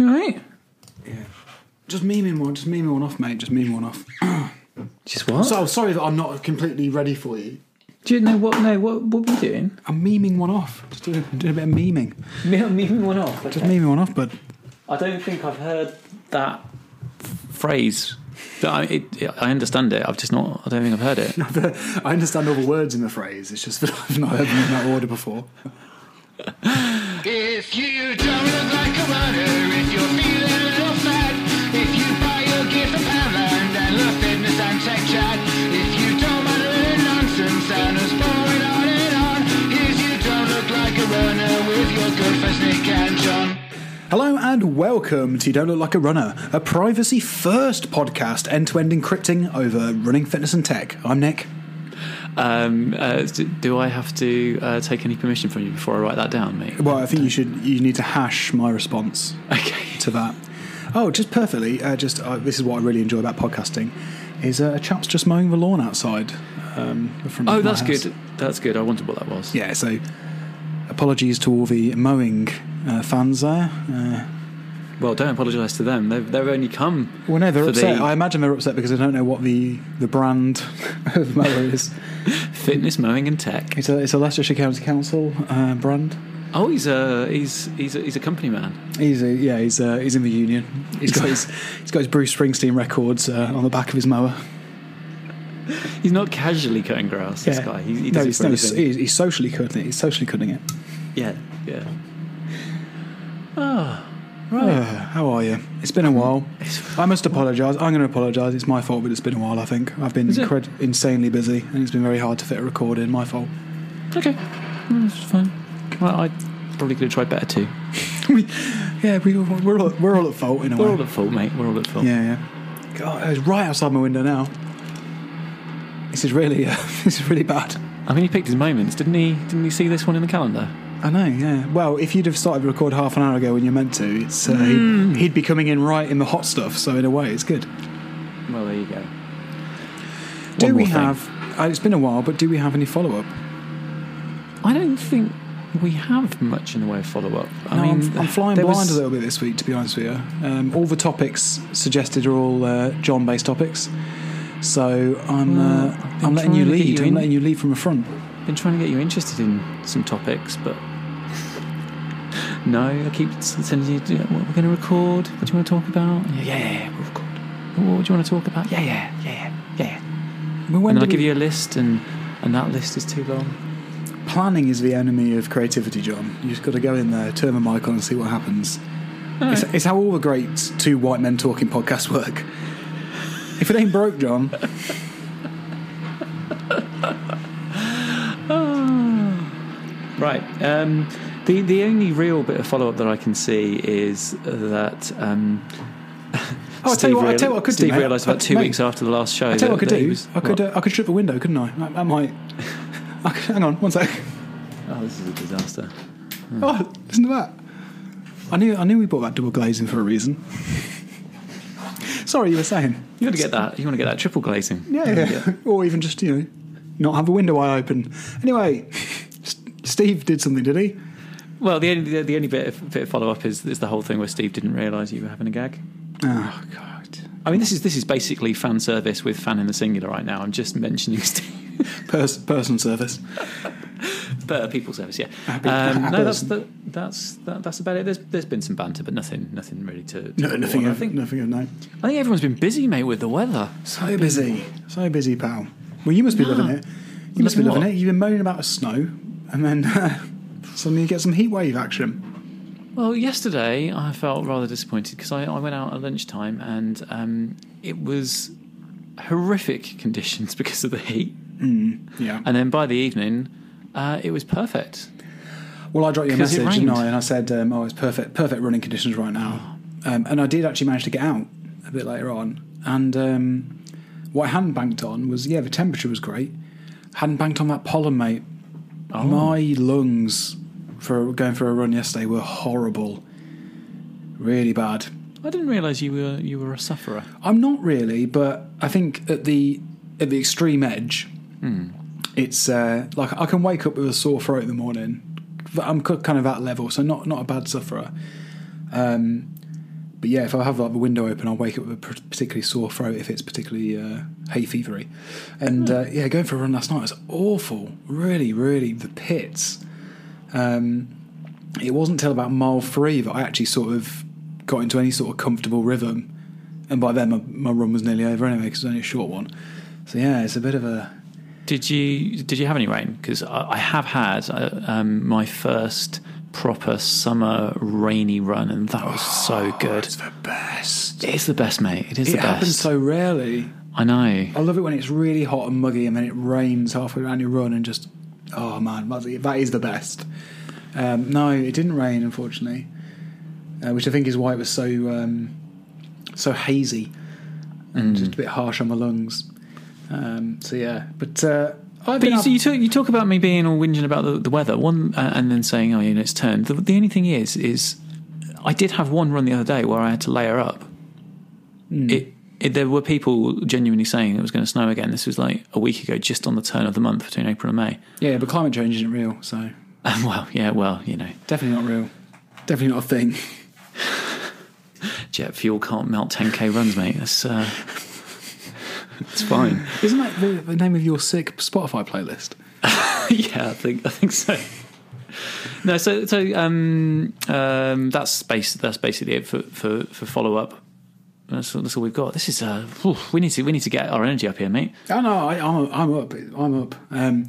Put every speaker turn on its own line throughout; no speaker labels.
You all right?
Just memeing one, just memeing one off, mate. Just memeing one off.
Just what?
So sorry that I'm not completely ready for you.
Do you know what? No, what? What were you doing?
I'm memeing one off. Just doing, doing a bit of memeing.
Me, me one off.
Just memeing one off, but
I don't think I've heard that phrase. But I, it, it, I understand it. I've just not. I don't think I've heard it.
I understand all the words in the phrase. It's just that I've not heard them in that order before.
If you don't look like a runner, if you're feeling a little fat, if you buy your gear from Poundland and love fitness and tech chat, if you don't mind a little nonsense and us pouring on and on, if you don't look like a runner with your good friends Nick and John.
Hello and welcome to Don't Look Like a Runner, a privacy first podcast end to end encrypting over running, fitness, and tech. I'm Nick.
Um, uh, do, do I have to uh, take any permission from you before I write that down, mate?
Well, I think you should. You need to hash my response
Okay.
to that. Oh, just perfectly. Uh, just uh, this is what I really enjoy about podcasting: is uh, a chap's just mowing the lawn outside. Um,
Oh, that's
house.
good. That's good. I wondered what that was.
Yeah. So, apologies to all the mowing uh, fans there.
Well, don't apologise to them. They've, they've only come.
well, no, they're upset.
the
I imagine they're upset because they don't know what the the brand of mower is.
fitness, mowing, and tech.
It's a it's a Leicestershire County Council uh, brand.
Oh, he's a he's he's a, he's a company man.
He's a, yeah, he's uh, he's in the union. He's got his he's got his Bruce Springsteen records uh, on the back of his mower.
He's not casually cutting grass. This guy. He, he
no, he's, no, he's, he's socially cutting it. He's socially cutting it.
Yeah, yeah.
Uh, how are you? It's been a while. I must apologise. I'm going to apologise. It's my fault, but it's been a while. I think I've been
Is it?
incred- insanely busy, and it's been very hard to fit a record in. My fault.
Okay, Mm, that's fine. Well, I probably could have tried better too.
yeah, we, we're all, we're all at fault in a way.
We're
way.
all at fault, mate. We're all at fault.
Yeah, yeah. God, it's right outside my window now. This is really uh, this is really bad.
I mean, he picked his moments, didn't he? Didn't he see this one in the calendar?
I know, yeah. Well, if you'd have started to record half an hour ago when you're meant to, it's uh,
Hmm.
he'd, he'd be coming in right in the hot stuff. So in a way, it's good.
Well, there you go.
Do
One
we have? Uh, it's been a while, but do we have any follow up?
I don't think we have much in the way of follow up. I
No,
mean,
I'm, I'm flying blind
was-
a little bit this week, to be honest with you. Um, all the topics suggested are all uh, John-based topics, so I'm
Well,
uh, I'm letting you lead.
you
I'm letting you lead from the front.
Been trying to get you interested in some topics, but no, I keep sending you. What we're going to record? What do you want to talk about? Yeah, yeah, yeah, we'll record. What do you want to talk about? Yeah, yeah, yeah, yeah, yeah.
Well, when
And then
do
I give you a list, and and that list is too long.
planning is the enemy of creativity, John. You just got to go in there, turn the mic on, and see what happens. It's, it's how all the great two white men talking podcasts work. If it ain't broke, John,
Right. Um, the the only real bit of follow up that I can see is that. Um,
Oh, I tell you what- I tell you what I could do,
Steve realised about
I-
two
mate,
weeks after the last show.
I tell you what I could do.
was-
I could uh, I could strip a window, couldn't I? I, I might. I could, hang on, one sec.
Oh, this is a disaster.
Oh, listen to that. I knew I knew we bought that double glazing for a reason. Sorry, you were saying.
You want to get that? You want to get that triple glazing?
Yeah, yeah. yeah. or even just you know, not have a window wide open. Anyway, Steve did something, did he?
Well, the only the, the only bit of, bit of follow up is, is the whole thing where Steve didn't realise you were having a gag.
Oh God.
I mean, this is this is basically fan service with fan in the singular right now. I'm just mentioning Steve,
Pers- person service.
but uh, people service, yeah.
Happy-
Um,
happy
no, that's the, that's that, that's about it. There's there's been some banter, but nothing nothing really to. to
No, nothing.
I think
nothing of no.
I think everyone's been busy, mate, with the weather.
So busy, so busy, pal. Well, you must be
No.
living it. You must be
living what?
it. You've been moaning about the snow, and then suddenly you get some heat wave action.
Well, yesterday I felt rather disappointed because I, I went out at lunchtime and um, it was horrific conditions because of the heat.
Yeah.
And then by the evening, uh, it was perfect.
Well, I dropped you a message, didn't. I? And I said, um, "Oh, it's perfect, perfect running conditions right now." Um, and I did actually manage to get out a bit later on. And um, what I hadn't banked on was, yeah, the temperature was great. Hadn't banked on that pollen, mate.
Oh.
My lungs for going for a run yesterday were horrible, really bad.
I didn't realise you were you were a sufferer.
I'm not really, but I think at the at the extreme edge, it's uh, like I can wake up with a sore throat in the morning. But I'm kind of that level, so not not a bad sufferer. Um, but yeah, if I have like the window open, I'll wake up with a particularly sore throat if it's particularly uh, hay fevery. And uh, yeah, going for a run last night was awful. Really, really, the pits. Um, it wasn't until about mile three that I actually sort of got into any sort of comfortable rhythm. And by then, my, my run was nearly over anyway because it was only a short one. So yeah, it's a bit of a.
Did you did you have any rain? Because I, I have had uh, um, my first proper summer rainy run, and that was so good.
It's the best.
It is the best, mate. It is
It
the
happens so rarely.
I know.
I love it when it's really hot and muggy and then it rains halfway around your run and just, oh man, that is the best. Um, no, it didn't rain, unfortunately, uh, which I think is why it was so um, so hazy and just a bit harsh on my lungs. Um, so yeah, but uh, I've
But you,
up-
you talk you talk about me being all whinging about the, the weather, one, uh, and then saying, "Oh, you know, it's turned." The, the only thing is, is I did have one run the other day where I had to layer up. It, it there were people genuinely saying it was going to snow again. This was like a week ago, just on the turn of the month between April and May.
yeah, but climate change isn't real, so
well, yeah, well, you know,
definitely not real. Definitely not a thing.
jet fuel can't melt 10k runs, mate. That's uh, it's fine.
Isn't that the, the name of your sick Spotify playlist?
yeah, I think I think so. No, so so um, um, that's base, that's basically it for for, for follow up. That's, all- that's all we've got. This is uh, whew, we need to we need to get our energy up here, mate.
Oh no, I, I'm I'm up. I'm up. Um,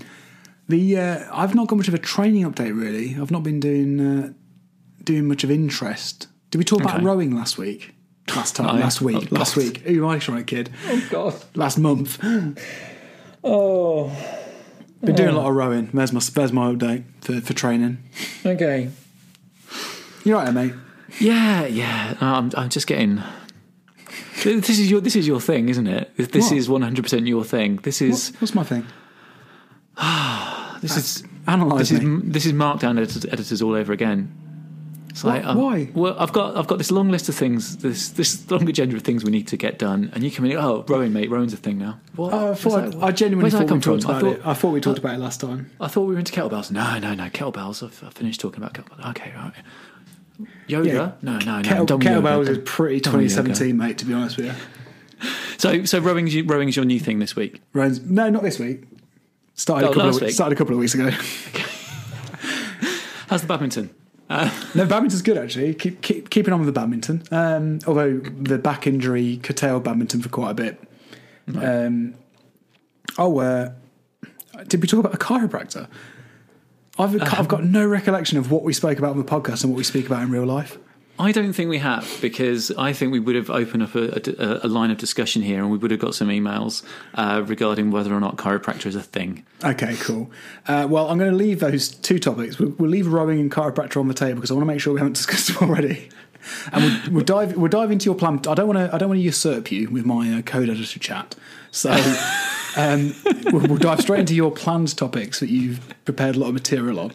the uh, I've not got much of a training update really. I've not been doing uh, doing much of interest. Did we talk about
Okay.
rowing last week? Last time, last week,
Oh,
last
God.
week. Who am I trying, kid?
Oh God.
Last month.
Oh.
Been doing a lot oh. of rowing. There's my there's my update for, for training.
Okay.
You're right, mate.
Yeah, yeah. No, I'm I'm just getting. This is your this is your thing, isn't it? This
What?
is 100 percent your thing. This
What,
is
what's my thing?
this is
Analyze
this is
me.
this is markdown editors, editors all over again. It's
What?
um,
Why?
Well, I've got I've got this long list of things, this this long agenda of things we need to get done, and you come in. Oh, rowing, mate, rowing's a thing now. What?
Oh, I, thought,
that-
I genuinely thought we talked about
I thought,
it. I thought we talked about it last time.
I thought we were into kettlebells. No, no, no, kettlebells. I've, I've finished talking about kettlebells. Okay, right. Yoga?
Yeah.
No, no, no.
Kettle,
done with yoga.
kettlebells is pretty
Done with yoga.
2017, mate. To be honest with you.
So, so rowing's, rowing's your new thing this week.
Rowing's, no, not this week. Started,
Oh,
a couple of, weeks-
week.
started a couple of weeks ago.
How's the badminton?
no, badminton's good actually. Keep, keep keeping on with the badminton. Um, although the back injury curtailed badminton for quite a bit. Um, oh, uh, did we talk about a chiropractor? I've I've got no recollection of what we spoke about on the podcast and what we speak about in real life.
I don't think we have because I think we would have opened up a, a, a line of discussion here and we would have got some emails uh, regarding whether or not chiropractor is a thing.
Okay, cool. Uh, well, I'm going to leave those two topics. We'll, we'll leave rowing and chiropractor on the table because I want to make sure we haven't discussed them already. And we'll, we'll dive we'll dive into your plan. I don't want to I don't want to usurp you with my uh, code editor chat. So um, we'll, we'll dive straight into your planned topics that you've prepared a lot of material on,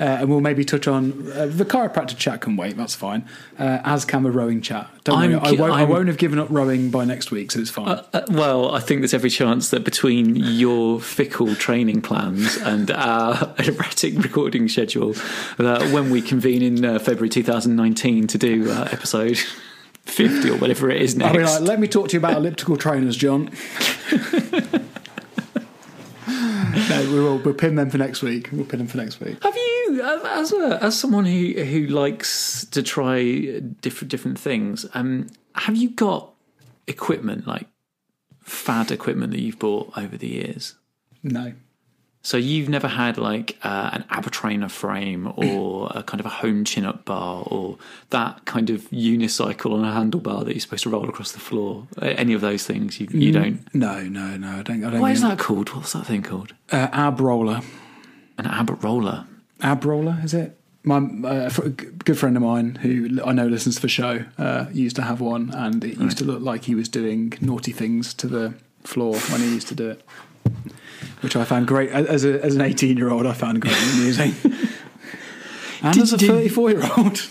uh, and we'll maybe touch on uh, the chiropractor chat. Can wait, that's fine. Uh, as can the rowing chat. Don't worry, I won't, I won't have given up rowing by next week, so it's fine.
Uh, well, I think there's every chance that between your fickle training plans and our erratic recording schedule, that when we convene in uh, February 2019 to do uh, episode 50 or whatever it is next.
I'll be like, let me talk to you about elliptical trainers, John. no, we will. We'll pin them for next week. We'll pin them for next week.
Have you, as a, as someone who who likes to try different different things, um, have you got equipment like fad equipment that you've bought over the years?
No.
So you've never had like uh, an Abertrainer frame or a kind of a home chin-up bar or that kind of unicycle on a handlebar that you're supposed to roll across the floor. Any of those things you, you don't.
No, no, no. I don't. I don't
What is that called? What's that thing called?
Uh, ab roller.
An ab roller.
Ab roller, is it? My uh, a good friend of mine who I know listens to the show uh, used to have one, and it used to look like he was doing naughty things to the floor when he used to do it, which I found great as a, as an eighteen year old. I found great amusing, and
Did-
as a thirty four year old.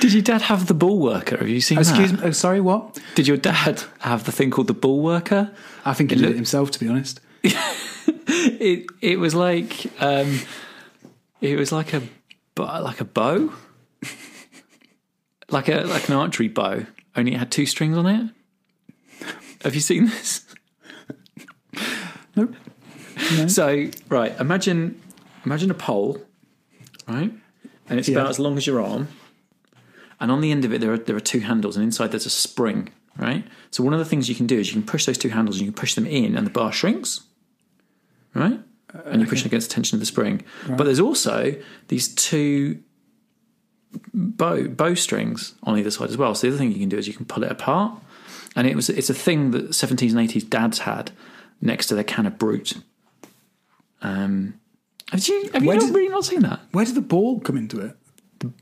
Did your dad have the ball worker? Have you seen
Excuse
that?
me. Oh, sorry, what?
Did your dad have the thing called the ball worker?
I think he
It
did it himself, to be honest.
It it was like um, it was like a like a bow, like a like an archery bow, only it had two strings on it. Have you seen this?
Nope.
So right, imagine imagine a pole, right, and it's
Yeah.
about as long as your arm, and on the end of it there are there are two handles, and inside there's a spring, right. So one of the things you can do is you can push those two handles, and you can push them in, and the bar shrinks, right, and you're uh, pushing against the tension of the spring. But there's also these two bow bow strings on either side as well. So the other thing you can do is you can pull it apart, and it was it's a thing that 70s and 80s dads had next to their can of Brut. Um, have you have you not,
did-
really not seen that?
Where did the ball come into it?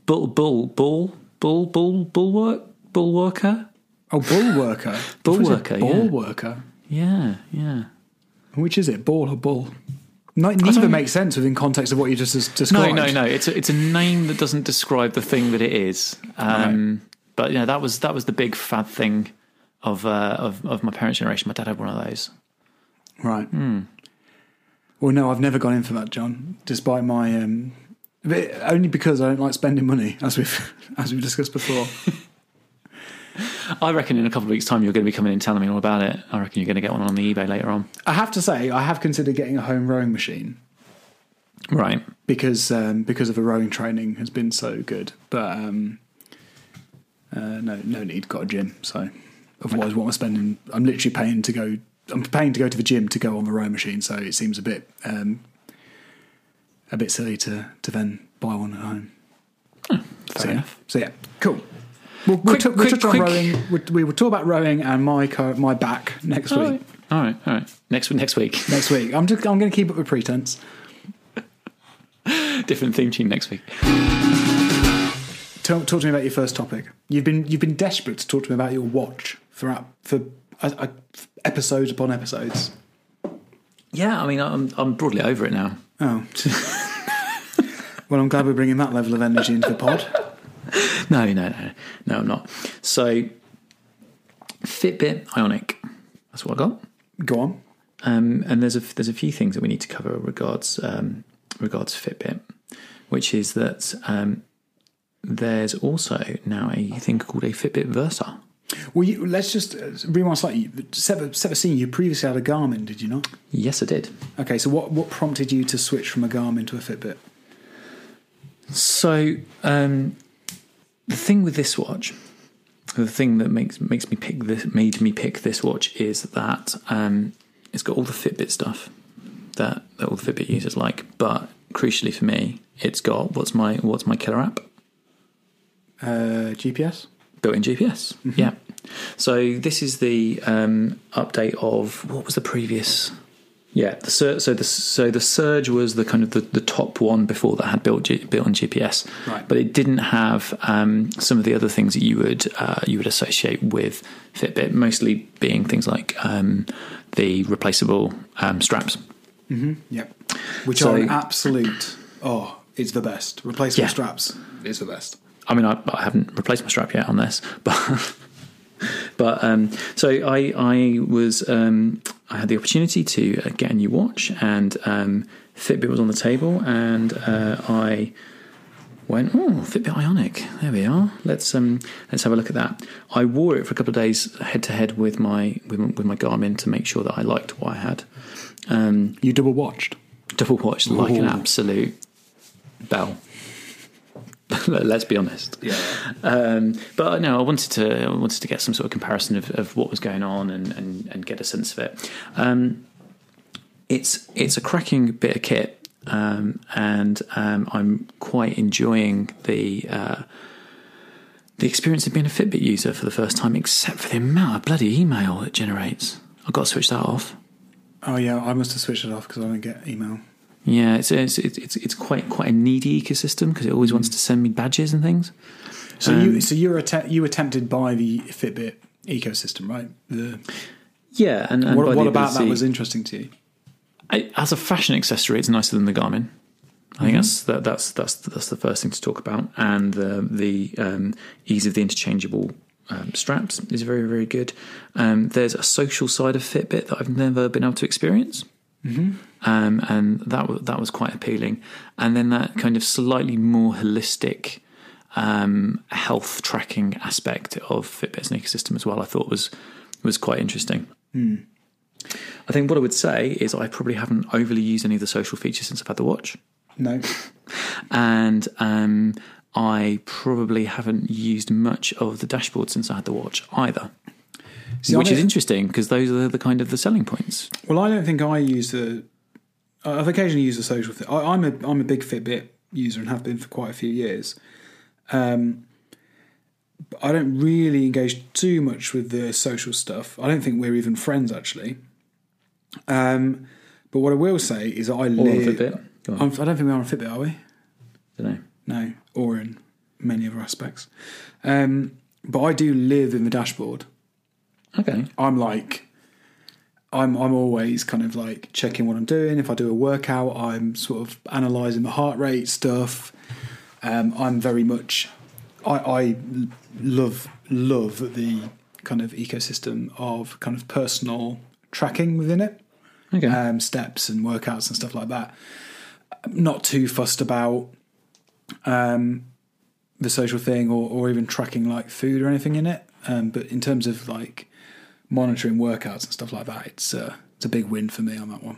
Bull bull bull bull bull bulwark Bullworker.
Oh, bull worker.
Bull
I thought
worker,
Ball
yeah.
worker.
Yeah, yeah.
Which is it, ball or bull? No, neither makes sense within context of what you just des-
No, no, no. It's a, it's a name that doesn't describe the thing that it is. Um, But yeah, that was that was the big fad thing of uh, of of my parents' generation. My dad had one of those.
Right.
Hmm.
Well, no, I've never gone in for that, John. Despite my, um, only because I don't like spending money, as we've as we've discussed before.
I reckon in a couple of weeks' time you're going to be coming in telling me all about it. I reckon you're going to get one on the eBay later on.
I have to say, I have considered getting a home rowing machine
Right.
because um, because of the rowing training has been so good. But um, uh, no, no need. Got a gym, so otherwise, what am I spending? I'm literally paying to go. I'm paying to go to the gym to go on the rowing machine. So it seems a bit um, a bit silly to to then buy one at home.
Fair
so, yeah.
enough.
so yeah, cool. We'll, we'll,
Quick-
t- we'll
quick-
touch on rowing. We, we will talk about rowing and my car, my back next
All
week.
right. All right. All right. Next next week.
Next week, I'm just I'm going to keep up with pretense.
Different theme tune next week.
Talk, talk to me about your first topic. You've been you've been desperate to talk to me about your watch throughout for uh, uh, episodes upon episodes.
Yeah, I mean, I'm I'm broadly over it now.
Oh, well, I'm glad we're bringing that level of energy into the pod.
No, no, no, no, I'm not. So, Fitbit Ionic. That's what I got.
Go on.
Um, and there's a there's a few things that we need to cover regards um, regards Fitbit, which is that um, there's also now a thing called a Fitbit Versa.
Well, you, let's just uh, rewind slightly. Set the scene. You previously had a Garmin, did you not?
Yes, I did.
Okay, so what what prompted you to switch from a Garmin to a Fitbit?
So um, the thing with this watch, the thing that makes makes me pick this made me pick this watch is that um, it's got all the Fitbit stuff that, that all the Fitbit users like, but crucially for me, it's got what's my what's my killer app
Uh, GPS.
built-in GPS. Yeah. So this is the um, update of what was the previous? Yeah, the Sur- so the so the Surge was the kind of the, the top one before that had built G- built-in GPS,
Right.
But it didn't have um, some of the other things that you would uh, you would associate with Fitbit, mostly being things like um, the replaceable um, straps.
Yep. Which
So-
are an absolute. Oh, it's the best. Replaceable
Yeah.
straps It's the best.
I mean, I, I haven't replaced my strap yet on this, but but um, so I I was um, I had the opportunity to uh, get a new watch, and um, Fitbit was on the table, and uh, I went, oh, Fitbit Ionic, there we are. Let's um let's have a look at that. I wore it for a couple of days head to head with my with, my- with my Garmin to make sure that I liked what I had. Um,
You double watched.
double watched like an absolute bell. Let's be honest.
Yeah.
Um, but no, I wanted to I wanted to get some sort of comparison of, of what was going on and, and, and get a sense of it. Um, it's it's a cracking bit of kit, um, and um, I'm quite enjoying the uh, the experience of being a Fitbit user for the first time. Except for the amount of bloody email it generates, I've got to switch that off.
Oh yeah, I must have switched it off because I don't get email.
Yeah, it's it's it's, it's quite quite a needy ecosystem because it always wants to send me badges and things.
So
Um,
you so you were you were tempted by the Fitbit ecosystem, right? The,
Yeah, and, and
what what about that was interesting to you?
I, as a fashion accessory, it's nicer than the Garmin. I think that's that, that's that's that's the first thing to talk about, and the the um, ease of the interchangeable um, straps is very very good. Um, there's a social side of Fitbit that I've never been able to experience, um, and that wa- that was quite appealing. And then that kind of slightly more holistic um, health tracking aspect of Fitbit's ecosystem as well. I thought was was quite interesting. I think what I would say is I probably haven't overly used any of the social features since I've had the watch,
No.
and um, I probably haven't used much of the dashboard since I had the watch either.
See,
which is interesting because those are the kind of the selling points.
Well, I don't think I use the. I've occasionally used the social thing. I, I'm a I'm a big Fitbit user and have been for quite a few years. Um, but I don't really engage too much with the social stuff. I don't think we're even friends actually. Um, but what I will say is I live. I don't think we are on Fitbit, are we?
don't know.
No, or in many other aspects. Um, but I do live in the dashboard.
Okay.
I'm like, I'm I'm always kind of like checking what I'm doing. If I do a workout, I'm sort of analysing the heart rate stuff. Um, I'm very much, I, I love love the kind of ecosystem of kind of personal tracking within it,
Okay.
um, steps and workouts and stuff like that. Not too fussed about um, the social thing or, or even tracking like food or anything in it. Um, but in terms of like monitoring workouts and stuff like that, it's uh, it's a big win for me on that one.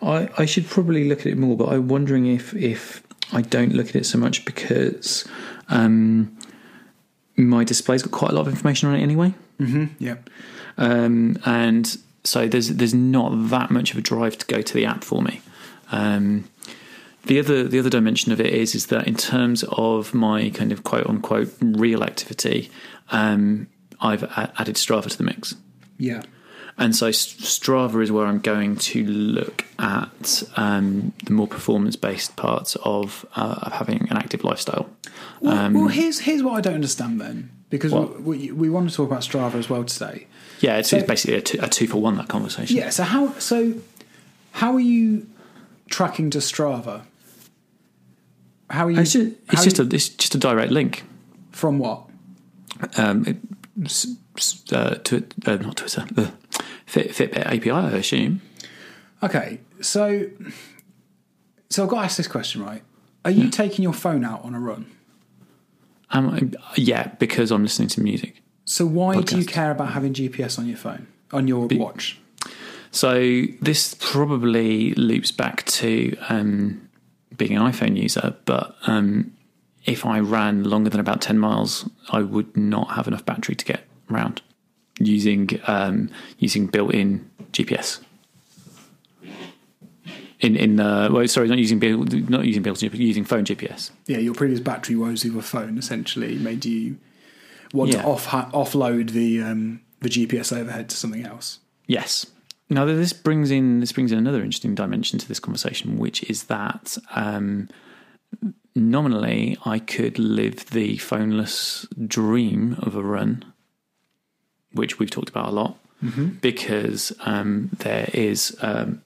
I, I should probably look at it more, but I'm wondering if if I don't look at it so much because um, my display's got quite a lot of information on it anyway,
Mm-hmm. Yep.
um, and so there's there's not that much of a drive to go to the app for me. Um, the other the other dimension of it is is that in terms of my kind of quote unquote real activity, um, I've a- added Strava to the mix.
Yeah.
And so Strava is where I'm going to look at um, the more performance based parts of, uh, of having an active lifestyle.
Well, well, here's here's what I don't understand then, because
Um,
we, we we want to talk about Strava as well today.
Yeah, it's,
So-
it's basically a two, a two for one, that conversation.
Yeah. So how so how are you tracking to Strava? How are you?
It's just, it's just,
you-
a, it's just a direct link
from what?
um, it, uh, to, uh, not Twitter, uh, Fit, Fitbit API, I assume.
Okay, so so I've got to ask this question, right? Are you taking your phone out on a run?
Um, yeah, because I'm listening to music.
So why do you care about having GPS on your phone on your watch?
So this probably loops back to um, being an iPhone user, but um, if I ran longer than about ten miles, I would not have enough battery to get round using um, using built-in GPS. In in uh, well, sorry, not using built not using built-in, but using phone GPS.
Yeah, your previous battery woes with your phone essentially made you want
Yeah.
to off offload the um, the GPS overhead to something else.
Yes. Now this brings in this brings in another interesting dimension to this conversation, which is that um, nominally I could live the phoneless dream of a run, which we've talked about a lot, because um, there is um,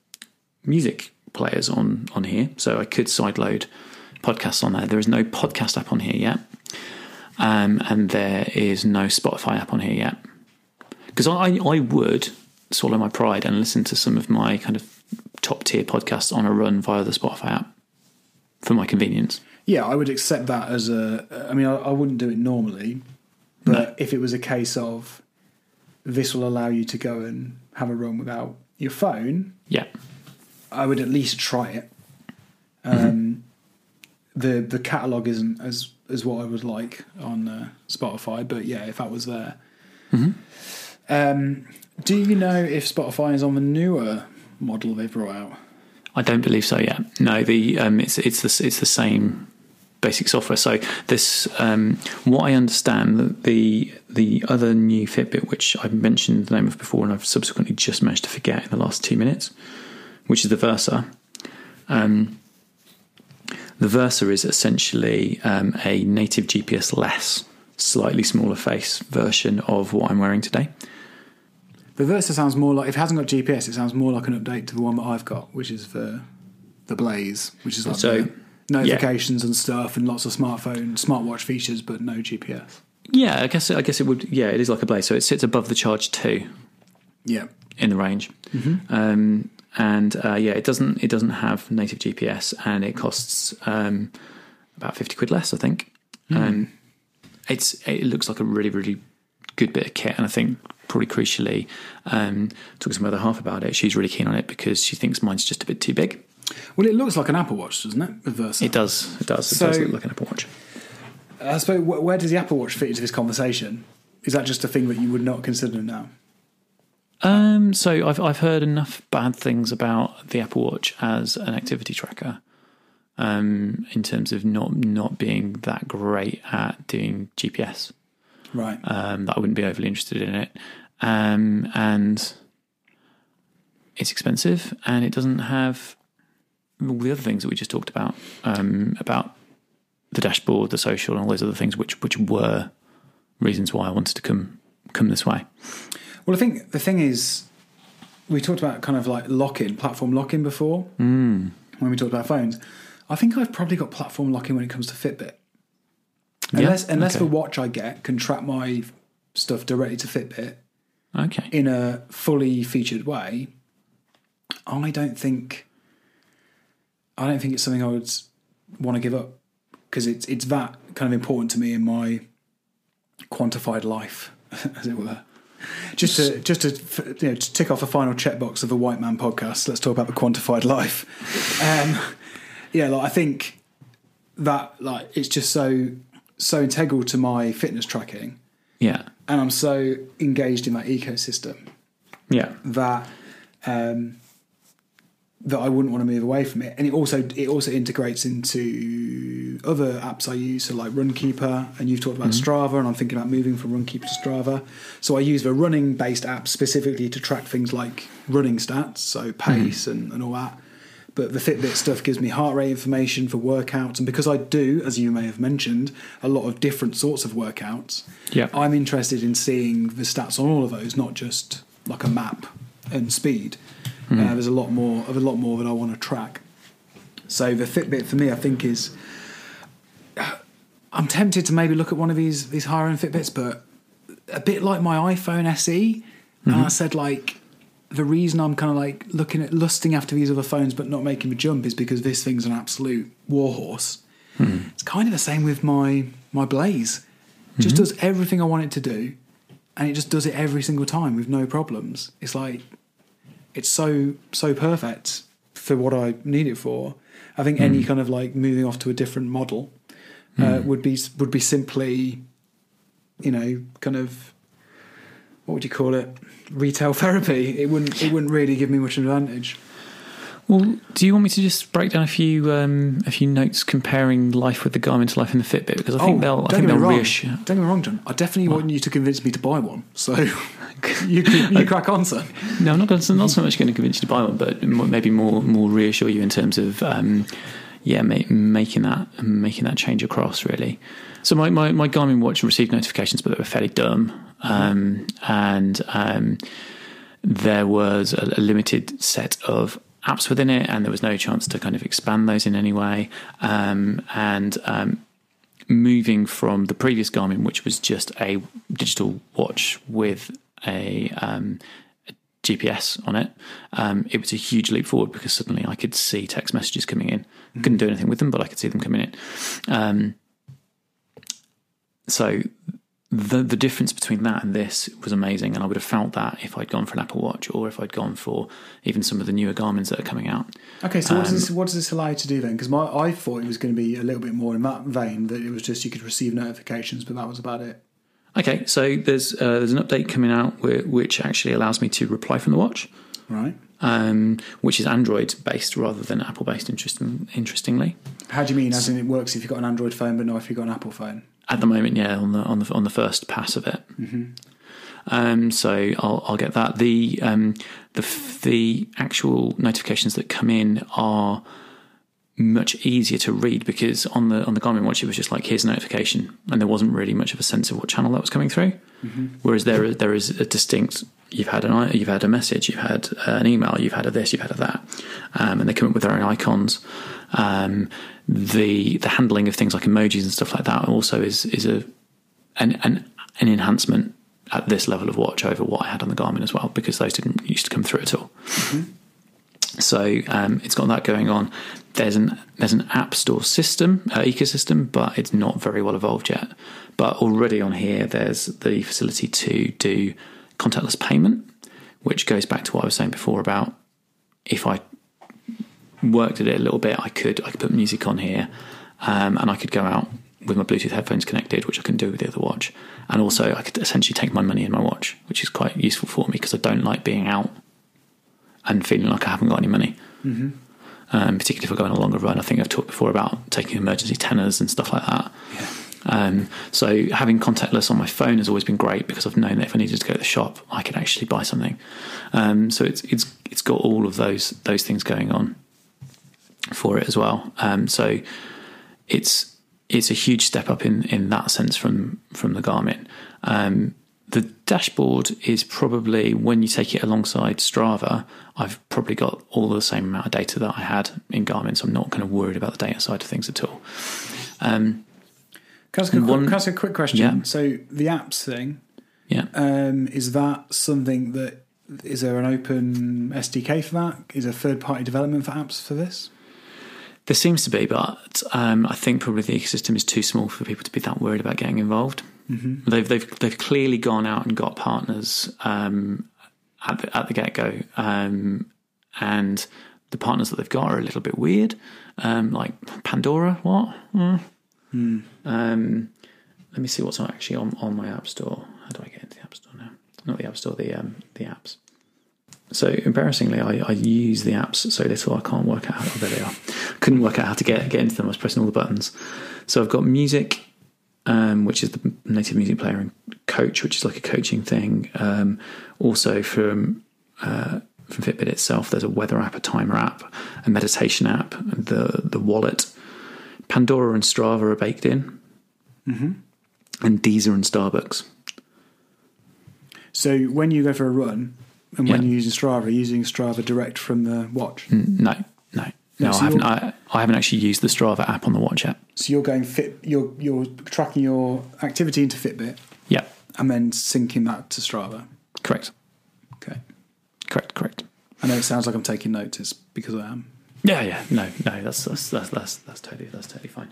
music players on on here, so I could sideload podcasts on there. There is no podcast app on here yet, um, and there is no Spotify app on here yet because I, I would swallow my pride and listen to some of my kind of top tier podcasts on a run via the Spotify app for my convenience.
Yeah, I would accept that as a. I mean, I, I wouldn't do it normally, but if it was a case of this will allow you to go and have a run without your phone,
Yeah,
I would at least try it. Um, The the catalog isn't as as what I would like on uh, Spotify, but yeah, if that was there. Um, do you know if Spotify is on the newer model they've brought out?
I don't believe so yet. No, the um, it's it's the it's the same basic software. So this, um, what I understand, the the other new Fitbit, which I've mentioned the name of before, and I've subsequently just managed to forget in the last two minutes, which is the Versa. Um, the Versa is essentially um, a native GPS less, slightly smaller face version of what I'm wearing today.
The Versa sounds more like if it hasn't got GPS, it sounds more like an update to the one that I've got, which is the the Blaze, which is like
So,
the notifications and stuff, and lots of smartphone, smartwatch features, but no GPS.
Yeah, I guess I guess it would. Yeah, it is like a Blaze. So it sits above the Charge Two.
Yeah,
in the range. Um, and uh, yeah, it doesn't it doesn't have native GPS, and it costs um, about fifty quid less, I think. Um, it's it looks like a really really good bit of kit, and I think probably crucially, um, talking to my other half about it, she's really keen on it because she thinks mine's just a bit too big.
Well, it looks like an Apple Watch, doesn't it? With Versa.
It does, it does, it
So-
does look like an Apple Watch.
I suppose where does the Apple Watch fit into this conversation? Is that just a thing that you would not consider now?
Um, so I've I've heard enough bad things about the Apple Watch as an activity tracker, um, in terms of not not being that great at doing GPS.
Right.
Um, that I wouldn't be overly interested in it, um, and it's expensive, and it doesn't have all the other things that we just talked about um, about the dashboard, the social, and all those other things, which which were reasons why I wanted to come come this way.
Well, I think the thing is, we talked about kind of like lock-in, platform lock-in before when we talked about phones. I think I've probably got platform lock-in when it comes to Fitbit.
Yeah?
Unless unless
Okay.
the watch I get can track my stuff directly to Fitbit
Okay.
in a fully featured way, I don't think I don't think it's something I would want to give up because it's it's that kind of important to me in my quantified life, as it were. Just to just to you know to tick off a final checkbox of the White Man podcast. Let's talk about the quantified life. Um, yeah, like I think that like it's just so so integral to my fitness tracking,
Yeah.
and I'm so engaged in that ecosystem
Yeah.
that um, that I wouldn't want to move away from it. And it also it also integrates into other apps I use, so like Runkeeper, and you've talked about mm-hmm. Strava, and I'm thinking about moving from Runkeeper to Strava. So I use the running based app specifically to track things like running stats, so mm-hmm. pace and, and all that. But the Fitbit stuff gives me heart rate information for workouts, and because I do, as you may have mentioned, a lot of different sorts of workouts,
Yeah.
I'm interested in seeing the stats on all of those, not just like a map and speed. Hmm. Uh, there's a lot more of a lot more that I want to track. So the Fitbit for me, I think is. I'm tempted to maybe look at one of these these higher end Fitbits, but a bit like my iPhone SE, and I mm-hmm. said like the reason I'm kind of like looking at lusting after these other phones but not making the jump is because this thing's an absolute warhorse. Hmm. It's kind of the same with my my Blaze. It just mm-hmm. does everything I want it to do, and it just does it every single time with no problems. It's like it's so so perfect for what I need it for. I think any kind of like moving off to a different model uh, would be would be simply, you know, kind of what would you call it? Retail therapy. It wouldn't it wouldn't really give me much advantage.
Well, do you want me to just break down a few um, a few notes comparing life with the Garmin to life in the Fitbit? Because I think they'll I
Oh,
think they'll
wrong.
reassure.
Don't get me wrong, John. I definitely want you to convince me to buy one. So you you crack on, son.
No, I'm not going to, not so much going to convince you to buy one, but maybe more more reassure you in terms of um, yeah, ma- making that making that change across really. So my, my, my Garmin watch received notifications, but they were fairly dumb, um, and um, there was a, a limited set of apps within it, and there was no chance to kind of expand those in any way. Um, and um, moving from the previous Garmin, which was just a digital watch with a, um, a GPS on it, um, it was a huge leap forward because suddenly I could see text messages coming in. Couldn't do anything with them, but I could see them coming in. Um, so the the difference between that and this was amazing, and I would have felt that if I'd gone for an Apple Watch or if I'd gone for even some of the newer Garmin's that are coming out.
Okay, so what does
Um,
this what does this allow you to do then? Because my I thought it was going to be a little bit more in that vein that it was just you could receive notifications, but that was about it.
Okay, so there's uh, there's an update coming out whi- which actually allows me to reply from the watch,
Right?
um, which is Android based rather than Apple based. Interesting, interestingly,
How do you mean? As in, it works if you've got an Android phone, but not if you've got an Apple phone.
at the moment, yeah, on the on the on the first pass of it. Um, so I'll I'll get that. The um, the the actual notifications that come in are much easier to read because on the on the Garmin watch it was just like here's a notification and there wasn't really much of a sense of what channel that was coming through. Whereas there is- there is a distinct you've had an i- you've had a message, you've had uh, an email, you've had a this, you've had a that, um, and they come up with their own icons. Um, the the handling of things like emojis and stuff like that also is is a an an, an enhancement at this level of watch over what I had on the Garmin as well because those didn't used to come through at all. So um, it's got that going on. There's an there's an app store system uh, ecosystem, but it's not very well evolved yet. But already on here, there's the facility to do contactless payment, which goes back to what I was saying before about if I worked at it a little bit, I could I could put music on here, um, and I could go out with my Bluetooth headphones connected, which I can do with the other watch, and also I could essentially take my money in my watch, which is quite useful for me because I don't like being out and feeling like I haven't got any money. Mm-hmm. Um, particularly if I go on a longer run, I think I've talked before about taking emergency tenners and stuff like that.
Yeah.
Um, so having contactless on my phone has always been great because I've known that if I needed to go to the shop, I could actually buy something. Um, so it's it's it's got all of those those things going on for it as well. Um, so it's it's a huge step up in in that sense from from the Garmin. The dashboard is probably when you take it alongside Strava, I've probably got all the same amount of data that I had in Garmin, so I'm not kind of worried about the data side of things at all. Um,
Can I ask a, quick,
One-
can I ask a quick question?
Yeah.
So the apps thing,
yeah.
um, is that something that is there an open SDK for that? Is there third party development for apps for this?
There seems to be, but um, I think probably the ecosystem is too small for people to be that worried about getting involved. Mm-hmm. They've they've they've clearly gone out and got partners um, at the, at the get go, um, and the partners that they've got are a little bit weird, um, like Pandora. What? Mm. Um, let me see what's actually on, on my app store. How do I get into the app store now? Not the app store, the um, the apps. So embarrassingly, I, I use the apps so little I can't work out. Oh, there they are. Couldn't work out how to get get into them. I was pressing all the buttons. So I've got music, um, which is the native music player, and coach, which is like a coaching thing. Um, also from uh, from Fitbit itself, there's a weather app, a timer app, a meditation app, the the wallet. Pandora and Strava are baked in, mm-hmm. and Deezer and Starbucks.
So when you go for a run and when
Yeah.
you're using Strava, are you using Strava direct from the watch.
No, no, no.
so
I haven't. I, I haven't actually used the Strava app on the watch yet.
So you're going fit. You're you're tracking your activity into Fitbit
Yeah,
and then syncing that to Strava.
correct,
Okay.
correct, correct.
I know it sounds like I'm taking notes. It's because I am.
Yeah, yeah. No, no. That's that's that's that's, that's totally that's totally fine.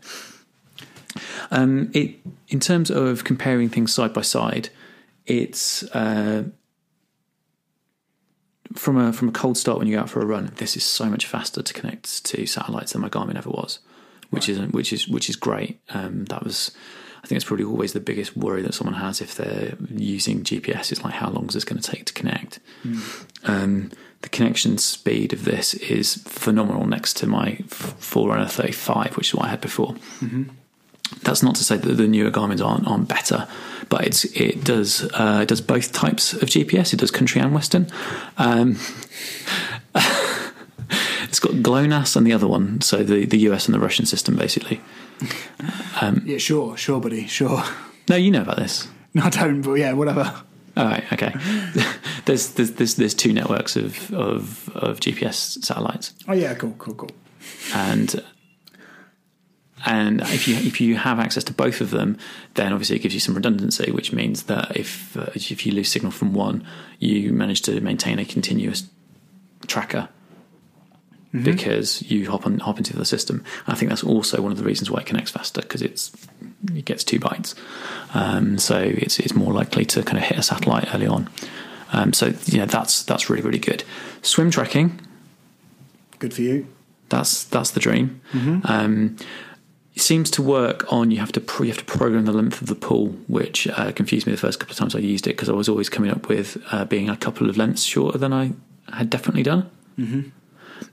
Um, it in terms of comparing things side by side, it's uh, from a from a cold start when you go out for a run. This is so much faster to connect to satellites than my Garmin ever was, which is which is which is great. Um, that was. I think it's probably always the biggest worry that someone has if they're using GPS. Is like how long is this going to take to connect? Um, the connection speed of this is phenomenal next to my Forerunner 35, which is what I had before. That's not to say that the newer Garmin's aren't, aren't better, but it's it does uh, it does both types of GPS. It does country and western. Um, it's got GLONASS and the other one, so the, the US and the Russian system, basically.
Yeah, sure, sure, buddy, sure.
No, you know about this.
No, I don't. But yeah, whatever.
All right, okay. there's, there's there's there's two networks of, of of GPS satellites.
Oh yeah, cool, cool, cool.
and and if you if you have access to both of them, then obviously it gives you some redundancy, which means that if uh, if you lose signal from one, you manage to maintain a continuous tracker because you hop on hop into the system. I think that's also one of the reasons why it connects faster because it's it gets two bites, um, so it's it's more likely to kind of hit a satellite early on. Um, so yeah, that's that's really really good. Swim tracking
Good for you.
that's that's the dream. Um, it seems to work on you have to pro- you have to program the length of the pool, which uh, confused me the first couple of times I used it because I was always coming up with uh, being a couple of lengths shorter than I had definitely done.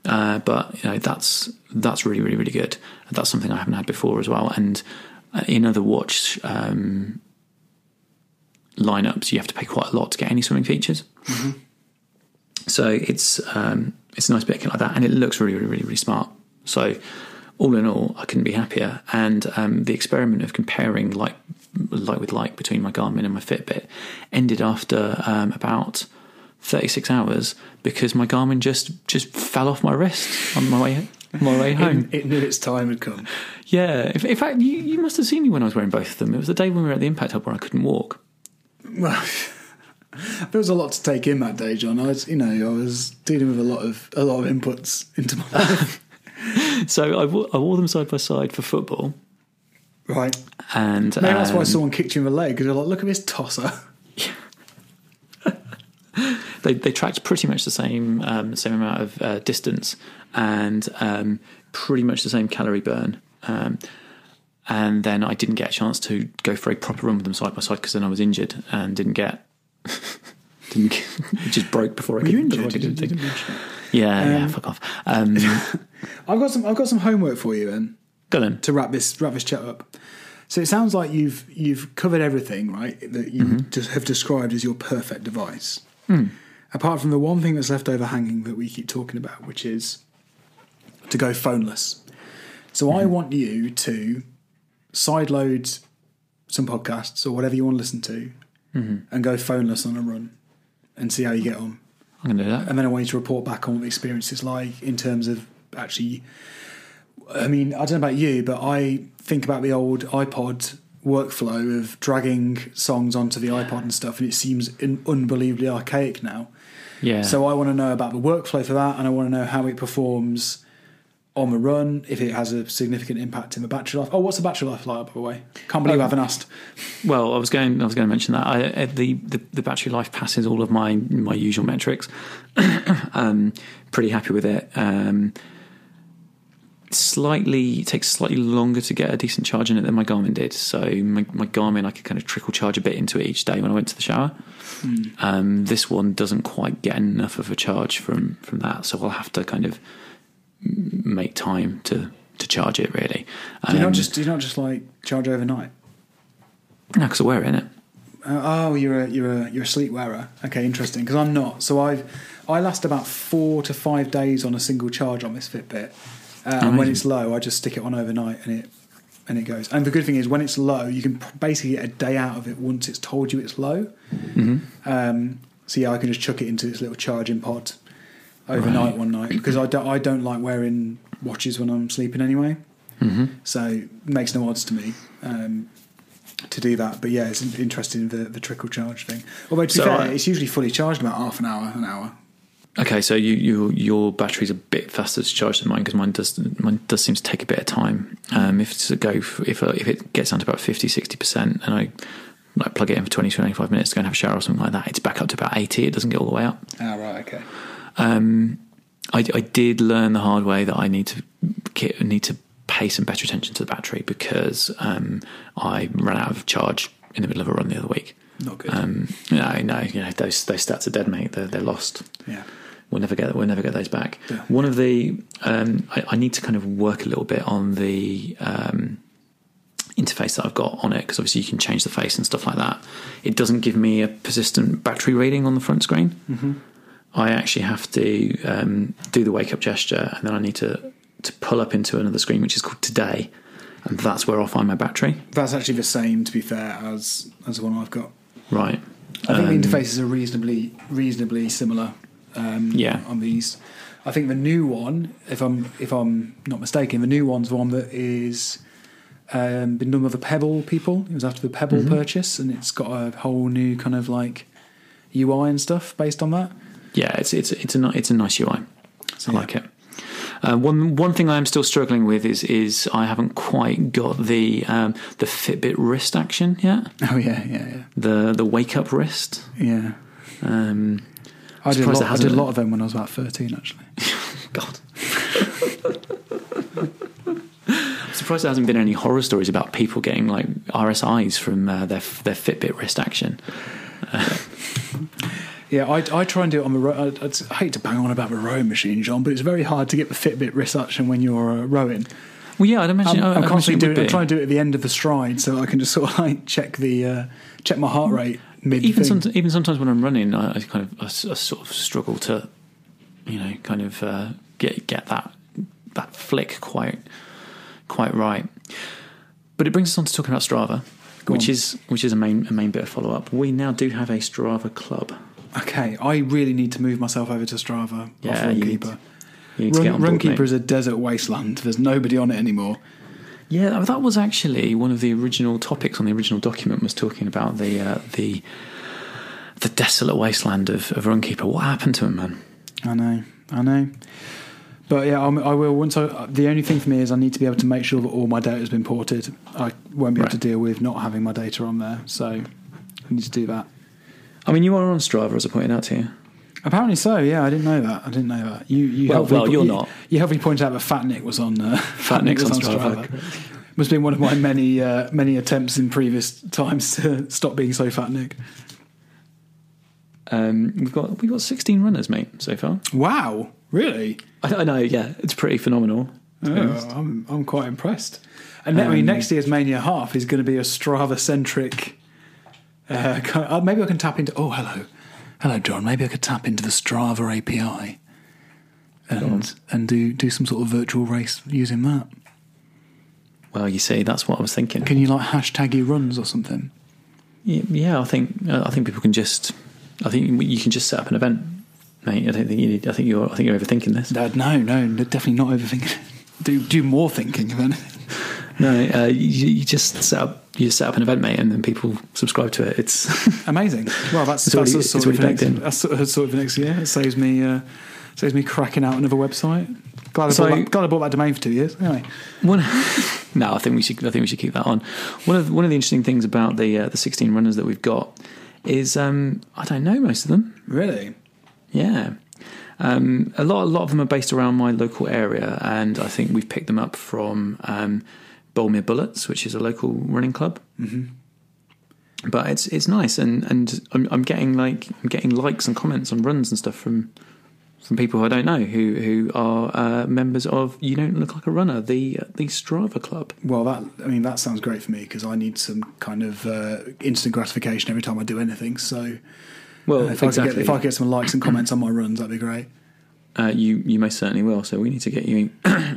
Uh, but you know that's that's really really really good. That's something I haven't had before as well. And uh, in other watch um, lineups, you have to pay quite a lot to get any swimming features. So it's um, it's a nice bit like that, and it looks really, really, really, really smart. So all in all, I couldn't be happier. And um, the experiment of comparing like like with like between my Garmin and my Fitbit ended after um, about thirty six hours because my Garmin just just fell off my wrist on my way my way home.
It, it knew its time had come.
Yeah, in, in fact, you, you must have seen me when I was wearing both of them. It was the day when we were at the Impact Hub where I couldn't walk.
Well, There was a lot to take in that day, John. I was, you know, I was dealing with a lot of a lot of inputs into my life.
So I wore, I wore them side by side for football,
right.
and
Maybe that's why
um,
someone kicked you in the leg because you're like, look at this tosser.
they they tracked pretty much the same um, same amount of uh, distance and um, pretty much the same calorie burn. Um, and then I didn't get a chance to go for a proper run with them side by side because then I was injured and didn't get. didn't get, it just broke before I
Were
could.
you
before I
injured?
could do
You
the thing.
didn't mention it.
Yeah, yeah,
Um,
fuck off. Um,
I've got some. I've got some homework for you, then,
go then.
to wrap this wrap this chat up. So it sounds like you've you've covered everything, right? That you mm-hmm. just have described as your perfect device. Hmm. Apart from the one thing that's left over hanging that we keep talking about, which is to go phoneless. So I mm-hmm. want you to sideload some podcasts or whatever you want to listen to, mm-hmm. and go phoneless on a run, and see how you get on.
To do that.
And then I want you to report back on what the experience is like in terms of actually. I mean, I don't know about you, but I think about the old iPod workflow of dragging songs onto the iPod and stuff, and it seems un- unbelievably archaic now.
Yeah.
So I want to know about the workflow for that, and I want to know how it performs on the run, if it has a significant impact in the battery life. Oh, what's the battery life like, by the way? Can't believe I haven't asked.
Well, I was going. I was going to mention that I, uh, the, the the battery life passes all of my my usual metrics. um, pretty happy with it. Um, slightly it takes slightly longer to get a decent charge in it than my Garmin did. So my, my Garmin, I could kind of trickle charge a bit into it each day when I went to the shower. Um, this one doesn't quite get enough of a charge from from that, so I'll have to kind of make time to to charge it really.
Do you
Um,
not just do you not just like charge overnight?
no, because I wear it in it.
Uh, oh, you're a you're a you're a sleep wearer. Okay, interesting. Because I'm not. So I've I last about four to five days on a single charge on this Fitbit, uh, and when it's low, I just stick it on overnight and it and it goes. And the good thing is, when it's low, you can basically get a day out of it once it's told you it's low. Um, so yeah, I can just chuck it into this little charging pod overnight
Right.
one night because I don't I don't like wearing watches when I'm sleeping anyway. So it makes no odds to me. Um, to do that. But yeah, it's interesting the, the trickle charge thing. Although to be
So
fair,
I-
it's usually fully charged about half an hour, an hour.
Okay, so you, you your battery's a bit faster to charge than mine because mine does mine does seem to take a bit of time. Um, if it's a go if uh, if it gets down to about 50 60 percent and I like plug it in for 20 25 minutes to go and have a shower or something like that, it's back up to about eighty. It doesn't get all the way up.
Ah, right, okay.
Um, I, I did learn the hard way that I need to need to pay some better attention to the battery because um, I ran out of charge in the middle of a run the other week.
Not good.
Um, no, no, you know those those stats are dead, mate. They're, they're lost.
yeah.
We'll never get we'll never get those back.
Yeah.
One of the um, I, I need to kind of work a little bit on the um, interface that I've got on it because obviously you can change the face and stuff like that. It doesn't give me a persistent battery reading on the front screen.
Mm-hmm.
I actually have to um, do the wake up gesture and then I need to to pull up into another screen which is called today, and that's where I'll find my battery.
That's actually the same, to be fair, as as the one I've got.
Right.
I think
Um,
the interfaces are reasonably reasonably similar. Um,
Yeah.
On these, I think the new one, if I'm if I'm not mistaken, the new one's one that is um, been done with the Pebble people. It was after the Pebble
Mm-hmm.
purchase, and it's got a whole new kind of like UI and stuff based on that.
Yeah, it's it's it's a it's a nice UI.
So,
I
yeah.
like it. Uh, one one thing I am still struggling with is is I haven't quite got the um, the Fitbit wrist action yet.
Oh yeah, yeah, yeah.
The the wake up wrist.
Yeah.
Um,
I did, a lot, I did a lot of them when I was about 13, actually.
God. I'm surprised there hasn't been any horror stories about people getting like RSIs from uh, their their Fitbit wrist action.
Yeah, I, I try and do it on the row. I, I hate to bang on about the rowing machine, John, but it's very hard to get the Fitbit wrist action when you're uh, rowing.
Well, yeah, I'd imagine.
I'm,
I-
I'm
I'd
constantly
it
doing. I'm trying to do it at the end of the stride, so I can just sort of like check the uh, check my heart rate mid.
even some, even sometimes when I'm running, I, I kind of I, I sort of struggle to, you know, kind of uh, get get that that flick quite quite right. But it brings us on to talking about Strava,
Go
which
on.
is which is a main a main bit of follow up. We now do have a Strava club.
Okay, I really need to move myself over to Strava.
Yeah,
off Runkeeper.
You need to get
Run, Runkeeper is a desert wasteland. There's nobody on it anymore.
Yeah, that- that was actually one of the original topics on the original document was talking about the uh, the the desolate wasteland of, of Runkeeper. What happened to him, man?
I know, I know. But yeah, I'm, I will. Once I, the only thing for me is I need to be able to make sure that all my data has been ported. I won't be able
Right.
to deal with not having my data on there, so I need to do that.
I mean, you are on Strava, as I pointed out to you.
Apparently so. Yeah, I didn't know that. I didn't know that. You, you
Well-
helpfully
well,
po-
you're
you,
not.
You helpfully pointed out that Fat Nick was on. Uh, Fat
Nick's
was
on Strava.
Must have been one of my many uh, many attempts in previous times to stop being so Fat Nick.
Um, we've got we've got 16 runners, mate, so far.
Wow, really?
I, I know, yeah, it's pretty phenomenal. to be honest.
Oh, I'm I'm quite impressed. And ne- I mean,
Um,
next year's Mania half is going to be a Strava centric. Uh, of- uh, maybe I can tap into. Oh, hello, hello, John. Maybe I could tap into the Strava API and and do do some sort of virtual race using that.
Well, you see, that's what I was thinking.
Can you like hashtag your runs or something?
Yeah, yeah, I think uh, I think people can just. I think you can just set up an event, mate. I don't think you need. I think you're. I think you're overthinking this.
No, no, no, definitely not overthinking. do do more thinking if anything.
No, uh, you, you just set up. You set up an event, mate, and then people subscribe to it. It's
Amazing. Well, that's
It's
that's
already-
sort of next,
in.
that's sort of, sort of next year. It saves me uh, saves me cracking out another website. Glad I,
So-
bought that, glad I bought that domain for two years. Anyway,
one. no, I think we should. I think we should keep that on. One of one of the interesting things about the uh, the 16 runners that we've got is um, I don't know most of them.
really,
Yeah. Um, a lot, a lot of them are based around my local area, and I think we've picked them up from um, Boldmere Bullets, which is a local running club. Mm-hmm. But it's it's nice, and and I'm, I'm getting like I'm getting likes and comments on runs and stuff from from people who I don't know who who are uh, members of You Don't Look Like a Runner, the the Strava club.
well, that I mean that sounds great for me because I need some kind of uh, instant gratification every time I do anything. So
Well,
uh, if I
exactly.
could get if I could get some likes and comments on my runs, that'd be great.
Uh, you you most certainly will. So we need to get you